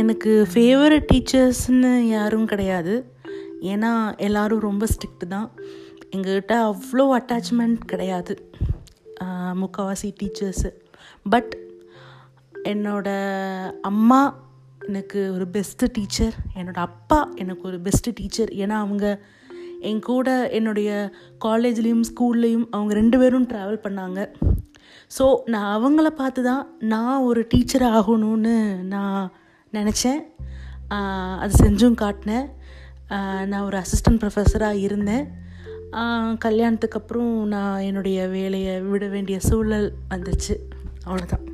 எனக்கு ஃபேவரட் டீச்சர்ஸ்னு யாரும் கிடையாது. ஏன்னா எல்லோரும் ரொம்ப ஸ்ட்ரிக்ட் தான். எங்ககிட்ட அவ்வளோ அட்டாச்மெண்ட் கிடையாது. முக்கால்வாசி டீச்சர்ஸு பட் என்னோட அம்மா எனக்கு ஒரு பெஸ்ட்டு டீச்சர் என்னோடய அப்பா எனக்கு ஒரு பெஸ்ட்டு டீச்சர் ஏன்னா அவங்க என் கூட என்னுடைய காலேஜ்லேயும் ஸ்கூல்லேயும் அவங்க ரெண்டு பேரும் ட்ராவல் பண்ணாங்க. ஸோ நான் அவங்கள பார்த்து தான் நான் ஒரு டீச்சர் ஆகணும்னு நான் நினச்சேன். அது செஞ்சும் காட்டினேன். நான் ஒரு அசிஸ்டன்ட் ப்ரொஃபஸராக இருந்தேன். கல்யாணத்துக்கு அப்புறம் நான் என்னுடைய வேலையை விட வேண்டிய சூழல் வந்துச்சு. அவ்வளோதான்